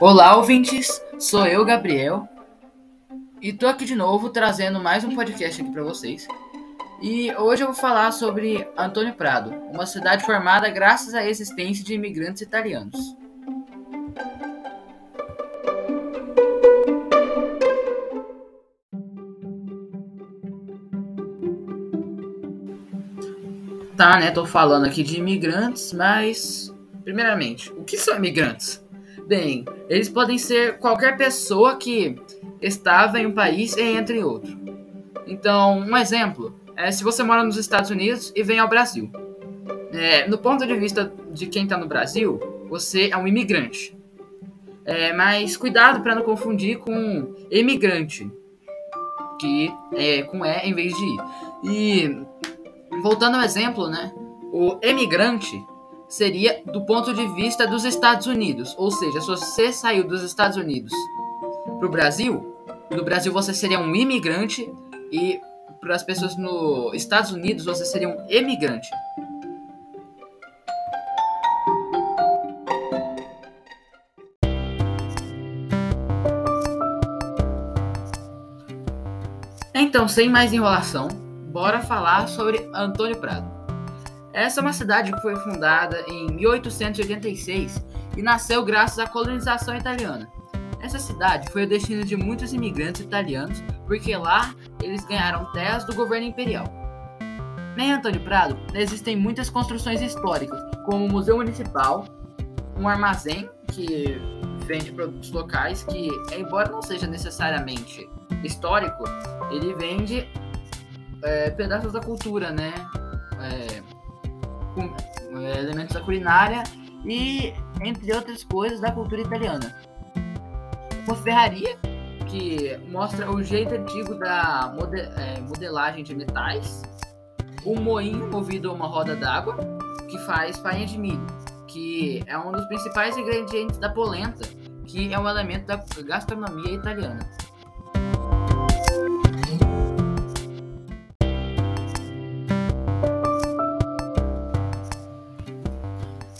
Olá, ouvintes! Sou eu, Gabriel, e tô aqui de novo trazendo mais um podcast aqui para vocês. E hoje eu vou falar sobre Antônio Prado, uma cidade formada graças à existência de imigrantes italianos. Tá, né? Tô falando aqui de imigrantes, mas primeiramente, o que são imigrantes? Bem, eles podem ser qualquer pessoa que estava em um país e entra em outro. Então, um exemplo é se você mora nos Estados Unidos e vem ao Brasil. É, no ponto de vista de quem está no Brasil, você é um imigrante. É, mas cuidado para não confundir com emigrante, que é com E em vez de I. E voltando ao exemplo, né? O emigrante seria do ponto de vista dos Estados Unidos. Ou seja, se você saiu dos Estados Unidos para o Brasil, no Brasil você seria um imigrante e para as pessoas nos Estados Unidos você seria um emigrante. Então, sem mais enrolação, bora falar sobre Antônio Prado. Essa é uma cidade que foi fundada em 1886 e nasceu graças à colonização italiana. Essa cidade foi o destino de muitos imigrantes italianos, porque lá eles ganharam terras do governo imperial. Em Antônio Prado existem muitas construções históricas, como o Museu Municipal, um armazém que vende produtos locais, que, embora não seja necessariamente histórico, ele vende é, pedaços da cultura, né? É, com é, elementos da culinária e, entre outras coisas, da cultura italiana. Uma ferraria que mostra o jeito antigo da mode é, modelagem de metais. Um moinho movido a uma roda d'água que faz farinha de milho, que é um dos principais ingredientes da polenta, que é um elemento da gastronomia italiana.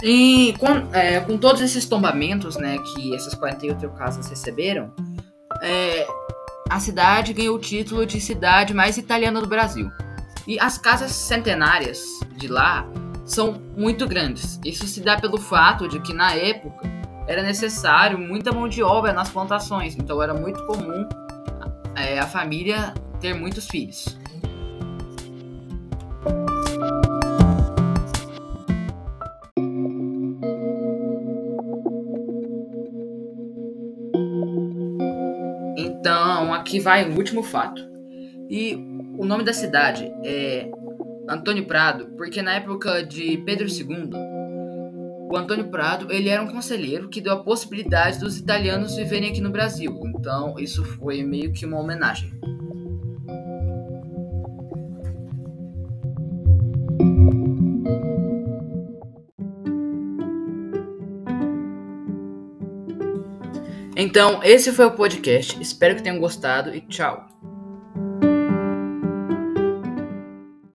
E com, é, com todos esses tombamentos né, que essas 48 casas receberam, é, a cidade ganhou o título de cidade mais italiana do Brasil. E as casas centenárias de lá são muito grandes. Isso se dá pelo fato de que na época era necessário muita mão de obra nas plantações, então era muito comum é, a família ter muitos filhos. Então, aqui vai o último fato. E o nome da cidade é Antônio Prado, porque na época de Pedro II, o Antônio Prado ele era um conselheiro que deu a possibilidade dos italianos viverem aqui no Brasil. Então, isso foi meio que uma homenagem. Então, esse foi o podcast. Espero que tenham gostado e tchau.